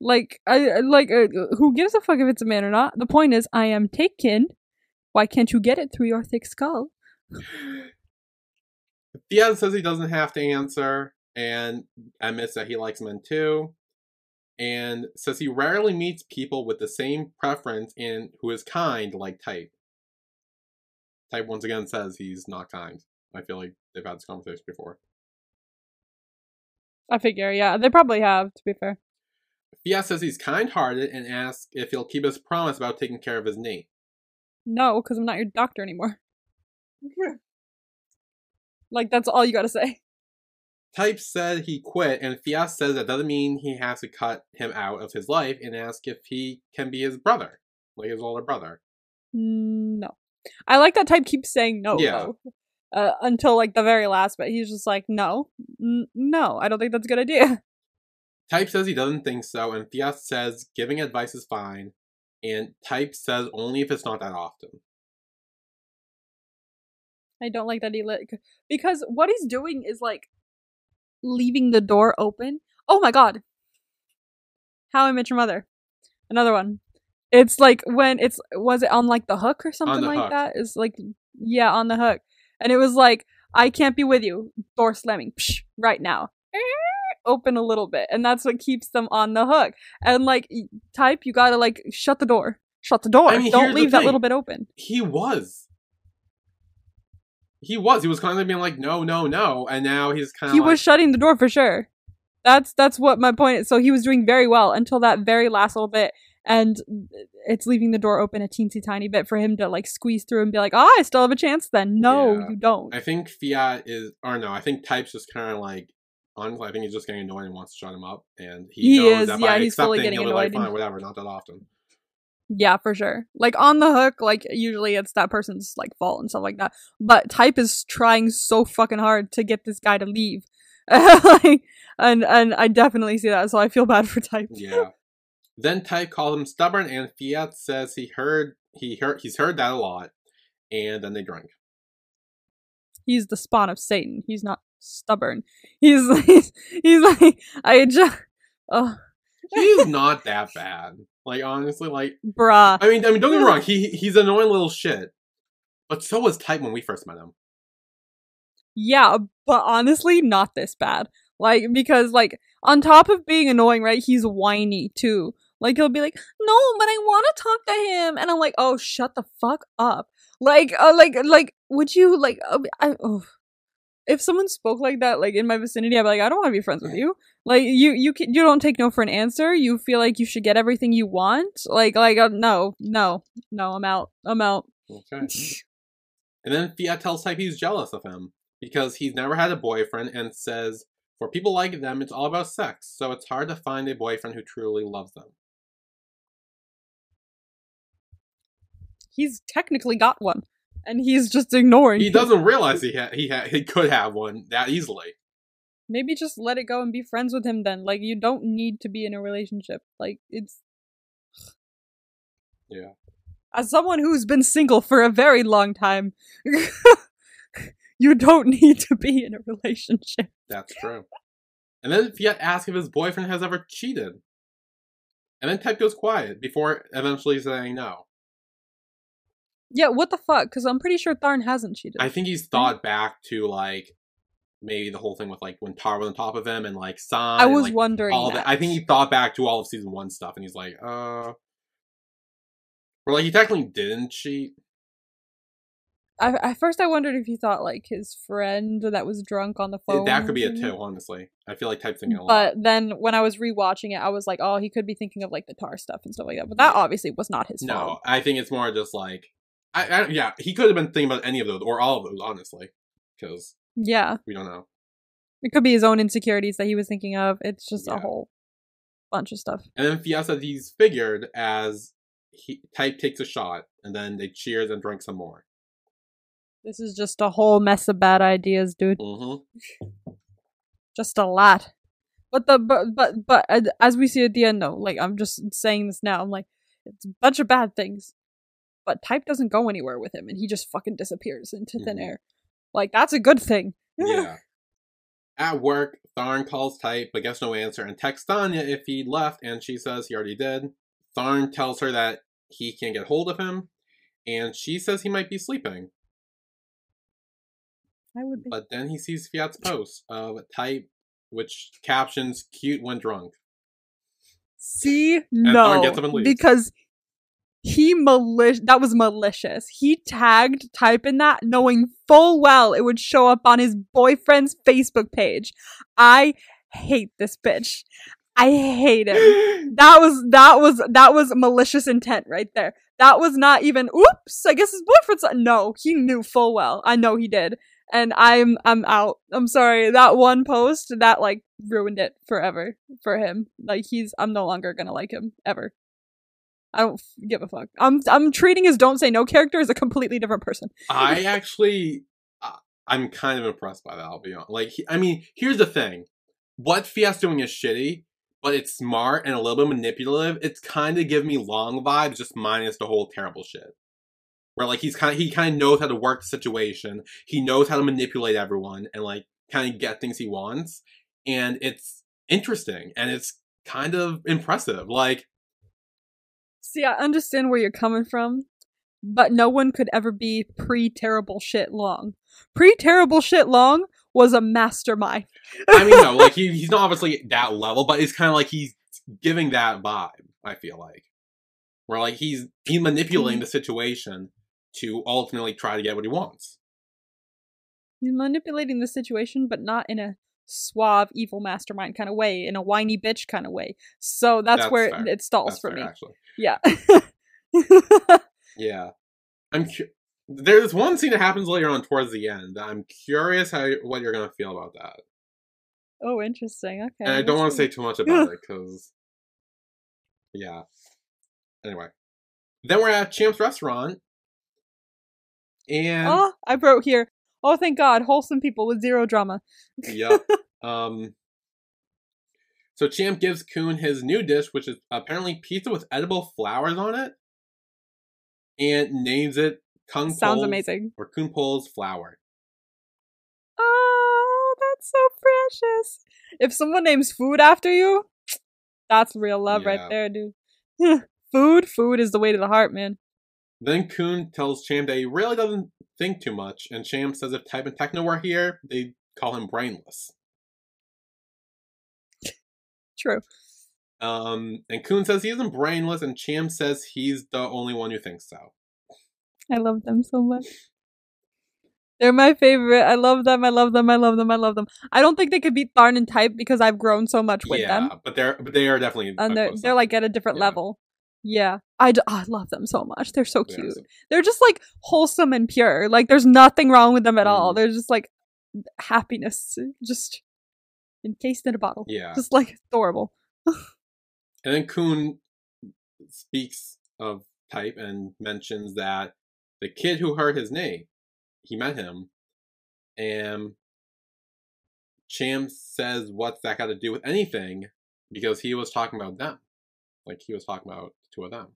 Like, I like uh, who gives a fuck if it's a man or not? The point is, I am taken. Why can't you get it through your thick skull? <laughs> Fiat says he doesn't have to answer and admits that he likes men too. And says he rarely meets people with the same preference and who is kind like Type. Type once again says he's not kind. I feel like they've had this conversation before. I figure, yeah, they probably have. To be fair, Fia says he's kind hearted and asks if he'll keep his promise about taking care of his knee. no, because I'm not your doctor anymore. Like that's all you gotta say. Type said he quit, and Fiat says that doesn't mean he has to cut him out of his life and ask if he can be his brother, like his older brother. No, I like that type keeps saying no. Yeah. though. Uh, until like the very last bit, he's just like, no, N- no, I don't think that's a good idea. <laughs> Type says he doesn't think so, and Fiat says giving advice is fine, and Type says only if it's not that often. I don't like that he lit because what he's doing is like leaving the door open. Oh my god. How I Met Your Mother. Another one. It's like when it's was it on like the hook or something like hook. that? It's like yeah, on the hook. And it was like, I can't be with you. Door slamming. Psh, right now. <laughs> Open a little bit. And that's what keeps them on the hook. And like type, you gotta like shut the door. Shut the door. I mean, Don't leave that little bit open. He was. He was. He was constantly being like, no, no, no, and now he's kind of he like, was shutting the door for sure. That's that's what my point is. So he was doing very well until that very last little bit, and it's leaving the door open a teensy tiny bit for him to like squeeze through and be like, "Ah, I still have a chance." Then no, Yeah. you don't. I think Fiat is, or no, I think Type's just kind of like, honestly, I think he's just getting annoyed and wants to shut him up, and he, He knows is, that yeah, by he's fully getting be like, fine, whatever, not that often. Yeah, for sure. Like on the hook, like usually it's that person's like fault and stuff like that. But type is trying so fucking hard to get this guy to leave. <laughs> like, and and I definitely see that, so I feel bad for type. <laughs> Yeah. then Type calls him stubborn, and Fiat says he heard he heard he's heard that a lot, and then they drink. he's the spawn of Satan. He's not stubborn. He's <laughs> he's, he's like I just oh He's <laughs> not that bad. Like honestly, like bruh. I mean, I mean, don't get me wrong. He he's an annoying little shit, but so was Type when we first met him. Yeah, but honestly, not this bad. Like because like on top of being annoying, right? He's whiny too. Like he'll be like, "No, but I want to talk to him," and I'm like, "Oh, shut the fuck up!" Like, uh, like, like, would you like? Uh, I, oh. If someone spoke like that, like in my vicinity, I'd be like, "I don't want to be friends with you." Like, you, you, can, you don't take no for an answer. You feel like you should get everything you want. Like, like, uh, no, no, no, I'm out. I'm out. Okay. And then Fiat tells Type he's jealous of him because he's never had a boyfriend and says For people like them, it's all about sex, so it's hard to find a boyfriend who truly loves them. He's technically got one, and he's just ignoring. He it. doesn't realize he ha- he ha- he could have one that easily. Maybe just let it go and be friends with him then. Like you don't need to be in a relationship. Like it's <sighs> Yeah. as someone who's been single for a very long time, <laughs> you don't need to be in a relationship. That's true. And then Fiat asks if his boyfriend has ever cheated. And then Ted goes quiet before eventually saying no. Yeah, what the fuck? Because I'm pretty sure Tharn hasn't cheated. I think he's thought back to like maybe the whole thing with like when Tar was on top of him and like San. I and, was like, wondering. all that. that. I think he thought back to all of season one stuff and he's like, uh. Or like he technically didn't cheat. I, at first, I wondered if he thought like his friend that was drunk on the phone. that could be a too, honestly. I feel like Type's thinking a lot. But then when I was rewatching it, I was like, oh, he could be thinking of like the tar stuff and stuff like that. But that obviously was not his No, fault. I think it's more just like, I, I yeah, he could have been thinking about any of those or all of those, honestly, because Yeah, we don't know. it could be his own insecurities that he was thinking of. It's just a whole bunch of stuff. And then Fiesta, he's figured as he Type takes a shot, and then they cheers and drink some more. This is just a whole mess of bad ideas, dude. Mm-hmm. Just a lot. But the but but but uh, as we see at the end, though, like I'm just saying this now. I'm like, it's a bunch of bad things. But Type doesn't go anywhere with him, and he just fucking disappears into thin Mhm. air. Like that's a good thing. <laughs> Yeah. At work, Tharn calls Type, but gets no answer, and texts Thanya if he left, and she says he already did. Tharn tells her that he can't get hold of him, and she says he might be sleeping. I would be. But then he sees Fiat's post of Type, which captions "cute when drunk." See, Tharn no, gets up and leaves. because he malicious. That was malicious. He tagged type in that, knowing full well it would show up on his boyfriend's Facebook page. I hate this bitch. I hate him. <gasps> That was that was that was malicious intent right there. That was not even. Oops, I guess his boyfriend's. No, he knew full well. I know he did, and I'm I'm out. I'm sorry. That one post that like ruined it forever for him. Like he's. I'm no longer gonna like him ever. I don't f- give a fuck. I'm I'm treating his don't say no character as a completely different person. I <laughs> actually, uh, I'm kind of impressed by that. I'll be honest. Like, he- I mean, here's the thing: what Fiat's doing is shitty, but it's smart and a little bit manipulative. It's kind of giving me Lhong vibes, just minus the whole terrible shit. Where like he's kind of he kind of knows how to work the situation. He knows how to manipulate everyone and like kind of get things he wants, and it's interesting and it's kind of impressive. Like, See, I understand where you're coming from, but no one could ever be pre terrible shit Lhong. Pre terrible shit Lhong was a mastermind. I mean, no, like <laughs> he, he's not obviously that level, but it's kind of like he's giving that vibe. I feel like, where like he's he's manipulating mm-hmm. the situation to ultimately try to get what he wants. He's manipulating the situation, but not in a suave, evil mastermind kind of way, in a whiny bitch kind of way. So that's, That's where fair. it stalls That's for fair, me. actually. Yeah. Yeah, I'm. Cu- There's one scene that happens later on towards the end. I'm curious how what you're gonna feel about that, oh, interesting. Okay. and I don't want to say too much about it <laughs> because, yeah. Anyway, then we're at Champ's restaurant, and Oh, I wrote here. Oh, thank God, wholesome people with zero drama. yep. Um. So Champ gives Kuhn his new dish, which is apparently pizza with edible flowers on it, and names it Kung Sounds Po's- amazing. or Kun Po's flower. Oh, that's so precious. If someone names food after you, that's real love Yeah. right there, dude. <laughs> food, food is the way to the heart, man. Then Kuhn tells Champ that he really doesn't think too much, and Champ says if Type and Techno were here, they'd call him brainless. True. Um, and Kuhn says he isn't brainless, and Champ says he's the only one who thinks so. I love them so much. They're my favorite. I love them. I love them. I love them. I love them. I don't think they could beat Tharn and Type because I've grown so much with yeah, them, but they're but they are definitely and they're they're like at a different Yeah. level. Yeah, i love them so much. They're so cute. so- They're just like wholesome and pure. Like there's nothing wrong with them at all. Mhm. They're just like happiness. Just encased in a bottle. Yeah. Just like adorable. And then Kuhn speaks of type and mentions that the kid who heard his name, he met him, and Champ says, "What's that got to do with anything?" Because he was talking about them, like he was talking about two of them.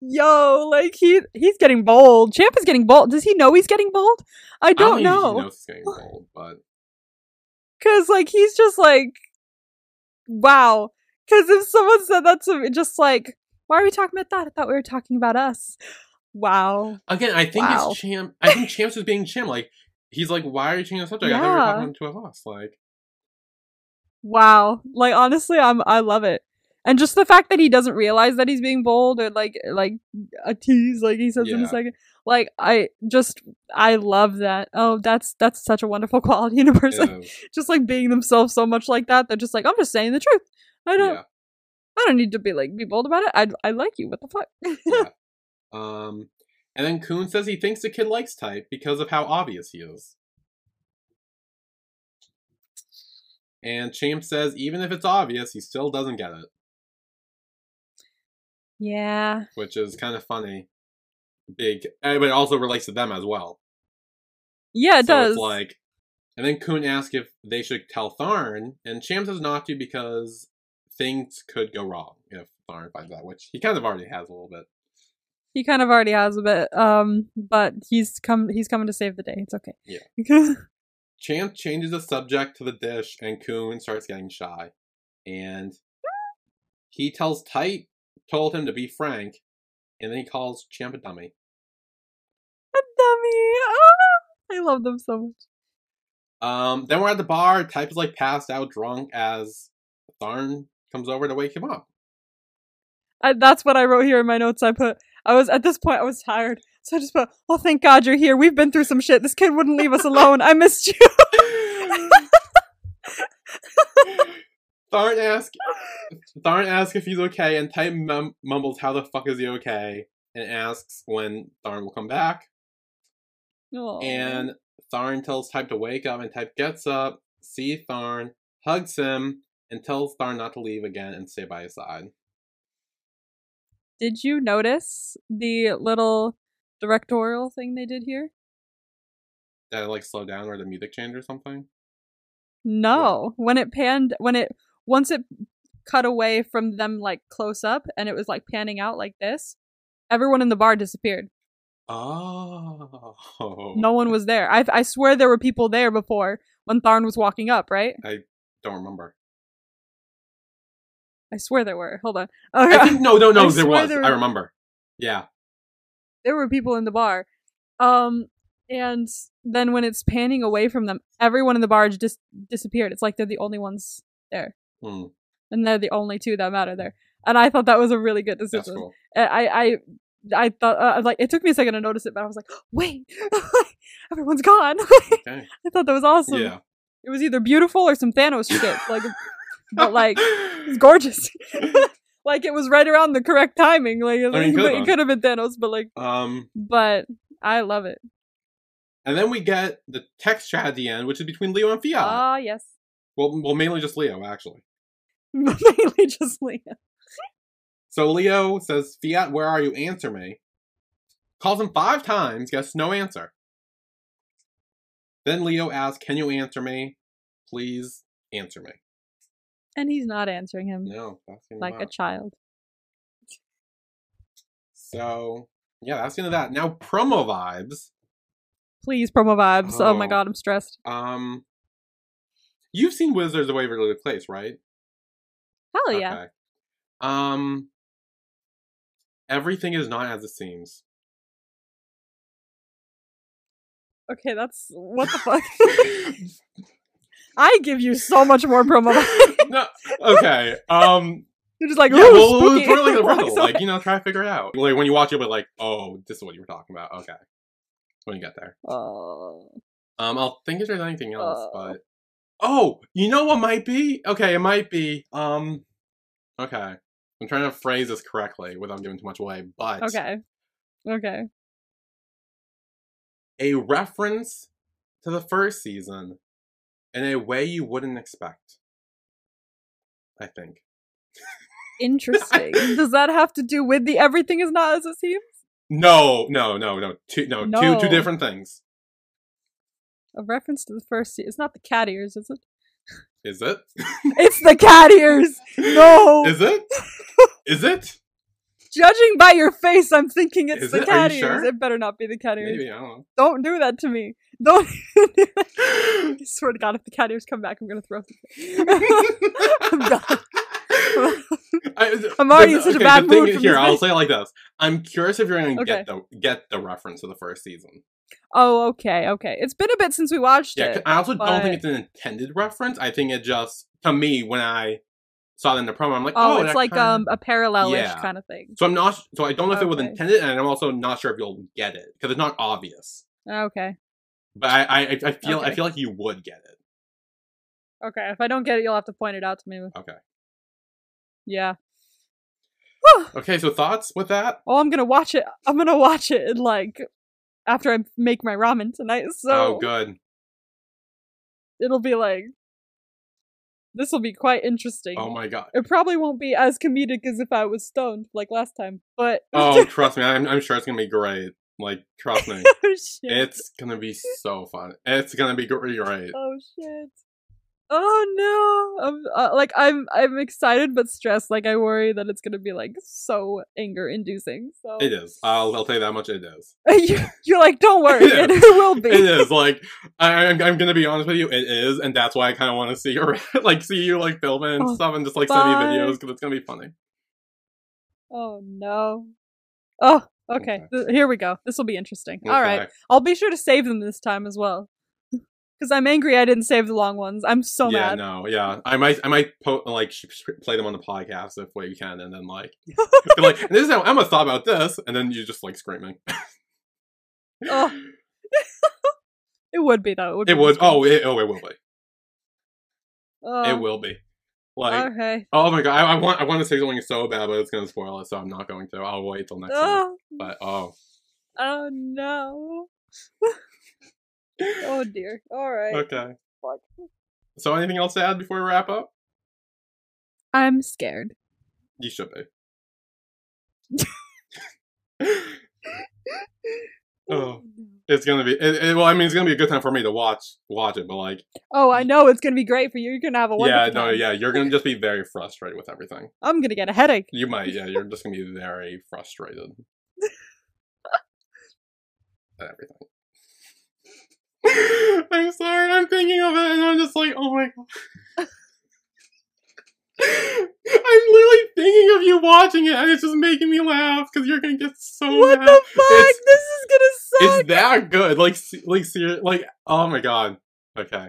Yo, like he he's getting bold. Champ is getting bold. Does he know he's getting bold? I don't, think know. He knows he's getting bold, but Cause like he's just like, wow. Cause if someone said that to me, just like, why are we talking about that? I thought we were talking about us. Wow. again, I think Wow. it's Champ I think Champs is being Cham. Like he's like, "Why are you changing the subject?" I thought we were Yeah. talking the two of us. Like, Wow. Like honestly, I'm I love it. And just the fact that he doesn't realize that he's being bold or like like a tease, like he says in a second. Like I just I love that. Oh, that's that's such a wonderful <laughs> quality in a person. yeah, just like being themselves so much like that. They're just like, I'm just saying the truth. I don't yeah. I don't need to be like be bold about it. I I like you. What the fuck? yeah. <laughs> Um, and then Kuhn says he thinks the kid likes type because of how obvious he is. And Champ says even if it's obvious, he still doesn't get it, yeah. which is kind of funny. Big, eh, but it also relates to them as well. Yeah, it so does. It's like, and then Kuhn asks if they should tell Tharn, and Champ says not to because things could go wrong if Tharn finds out, which he kind of already has a little bit. he kind of already has a bit. Um, but he's come he's coming to save the day. It's okay. Yeah. <laughs> Champ changes the subject to the dish, and Kuhn starts getting shy. And he tells Type told him to be frank, and then he calls Champ a dummy. Dummy. Ah, I love them so much. Um, then we're at the bar. Type is like passed out drunk as Tharn comes over to wake him up. I, that's what I wrote here in my notes. I put I was at this point I was tired, so I just put, "Oh, thank God you're here. We've been through some shit. This kid wouldn't leave us alone. I missed you." <laughs> Tharn asks Tharn asks if he's okay, and Type mum- mumbles, "How the fuck is he okay?" and asks when Tharn will come back. Aw. And Tharn tells Type to wake up, and Type gets up, sees Tharn, hugs him, and tells Tharn not to leave again and stay by his side. did you notice the little directorial thing they did here? That like slow down or the music change or something. No, when it panned, when it once it cut away from them like close up, and it was like panning out like this, everyone in the bar disappeared. Oh. No one was there. I I swear there were people there before when Tharn was walking up. Right? I don't remember. I swear there were. Hold on. I Okay. think <laughs> no, no, no. I there was. there I remember. Yeah. there were people in the bar. Um, and then when it's panning away from them, everyone in the bar just disappeared. It's like they're the only ones there, Hmm, and they're the only two that matter there. And I thought that was a really good decision. cool. I, I, I, I thought uh, like it took me a second to notice it, but I was like, <gasps> wait, <laughs> everyone's gone. <laughs> Okay. I thought that was awesome. Yeah. It was either beautiful or some Thanos <laughs> shit. Like, but like, it's gorgeous. like it was right around the correct timing. Like, mean, it, could have been Thanos, but like, um, but I love it. and then we get the text chat at the end, which is between Leo and Fiat. Ah, yes. well, well, mainly just Leo, actually. Mainly just Leo. So Leo says, "Fiat, where are you? Answer me." Calls him five times, gets no answer. Then Leo asks, "Can you answer me? Please answer me." And he's not answering him No, that's the end like a child. So yeah, that's the end of that. Now promo vibes. Please, promo vibes. Oh, my Oh. god, I'm stressed. Um, you've seen Wizards of Waverly Place, right? Hell yeah. Okay. Um, everything is not as it seems. Okay, that's what the fuck. <laughs> <laughs> I give you so much more promo <laughs> no, okay. Um, You're just like, yeah, well, spooky. throw it like a riddle, like you know, try to figure it out. Like when you watch it, but like, oh, this is what you were talking about. Okay, when you get there, Oh. um, I'll think if there's anything else, Oh. but oh, you know what might be? Okay, it might be. Um, okay, I'm trying to phrase this correctly without giving too much away, but Okay. Okay. a reference to the first season in a way you wouldn't expect. I think. Interesting. <laughs> Does that have to do with the everything is not as it seems? No, no, no, no. Two, no, two, No. two different things. A reference to the first se- It's not the cat ears, is it? Is it? <laughs> It's the cat ears! No! Is it? Is it? Judging by your face, I'm thinking it's Is the it? Are cat you ears. sure? It better not be the cat ears. Maybe I don't Don't do that to me. Don't. <laughs> I <laughs> swear to God, if the cat ears come back, I'm gonna throw. I'm done. I, I'm already in such a bad mood from Here, this I'll say it like this. I'm curious if you're going to Okay. get the get the reference to the first season. Oh, okay, okay. It's been a bit since we watched Yeah, it. I also don't think it's an intended reference. I think it just to me when I saw it in the promo, I'm like, Oh, oh, it's like kinda- um a parallelish Yeah. kind of thing. So I'm not. So I don't know if it was intended, and I'm also not sure if you'll get it because it's not obvious. Okay, But I, I, I feel, I feel like you would get it. okay. If I don't get it, you'll have to point it out to me. Okay. Yeah. Okay. So thoughts with that? Oh, I'm gonna watch it. I'm gonna watch it in like after I make my ramen tonight. So oh, good. it'll be like this will be quite interesting. Oh my god. It probably won't be as comedic as if I was stoned like last time, but Oh, <laughs> trust me. I'm, I'm sure it's gonna be great. Like, trust me. <laughs> oh shit! It's gonna be so fun. It's gonna be great. Oh shit! Oh no! I'm uh, like I'm I'm excited but stressed. Like I worry that it's gonna be like so anger inducing. So It is. I'll, I'll tell you that much. It is. <laughs> you, you're like, don't worry, Yeah. it, will be. It is. Like, I, I'm, I'm gonna be honest with you. It is, and that's why I kind of want to see you, <laughs> like, see you like filming and Oh, stuff, and just like send me videos because it's gonna be funny. Oh no! Oh, okay. Okay. Th- here we go. This will be interesting. All right, I'll be sure to save them this time as well. Because I'm angry I didn't save the long ones. I'm so yeah, mad. Yeah, no, yeah. I might, I might po- like sh- sh- play them on the podcast if we can, and then like, <laughs> like, and this is how Emma thought about this, and then you just like screaming. Oh. <laughs> It would be though. It would. It be would. Oh, it, oh, it will be. Oh, It will be. Like, okay. oh my god, I, I want, I want to say something so bad, but it's gonna spoil it, so I'm not going to. I'll wait till next time. But oh, oh no. <laughs> Oh dear. All right. okay. Fuck. So, anything else to add before we wrap up? I'm scared. You should be. <laughs> Oh. It's gonna be. It, it- well, I mean, it's gonna be a good time for me to watch watch it, but like, Oh, I know it's gonna be great for you. You're gonna have a wonderful yeah, no, time. yeah, you're gonna just be very frustrated with everything. I'm gonna get a headache. You might, yeah, you're just gonna be very frustrated <laughs> at everything. <laughs> I'm sorry, I'm thinking of it, and I'm just like, oh my god. <laughs> I'm literally thinking of you watching it, and it's just making me laugh because you're gonna get so What mad. the fuck? It's- this is gonna suck. It's that good. Like, like, ser- like, oh my god. Okay,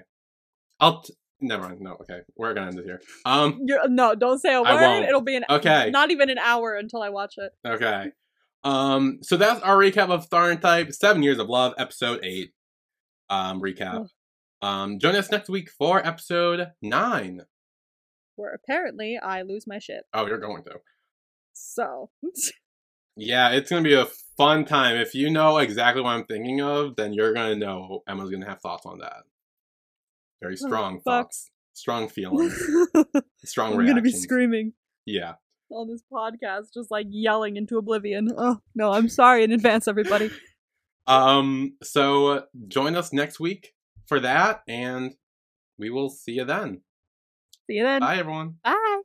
I'll. T- Never mind. No. Okay, we're gonna end it here. Um. You're, no, don't say a word. It'll be an Okay. not even an hour until I watch it. Okay. Um. So that's our recap of Tharn and Type: Seven Years of Love, Episode Eight. Um. Recap. Um. Join us next week for Episode Nine. Where apparently I lose my shit. Oh, you're going to. So <laughs> Yeah, it's gonna be a fun time. If you know exactly what I'm thinking of, then you're gonna know Emma's gonna have thoughts on that. Very strong Oh, thoughts, strong feelings, <laughs> I'm strong gonna be screaming Yeah. on this podcast, just like yelling into oblivion. Oh no, I'm sorry in advance, everybody. Um. So join us next week for that, and we will see you then. See you then. Bye, everyone. Bye.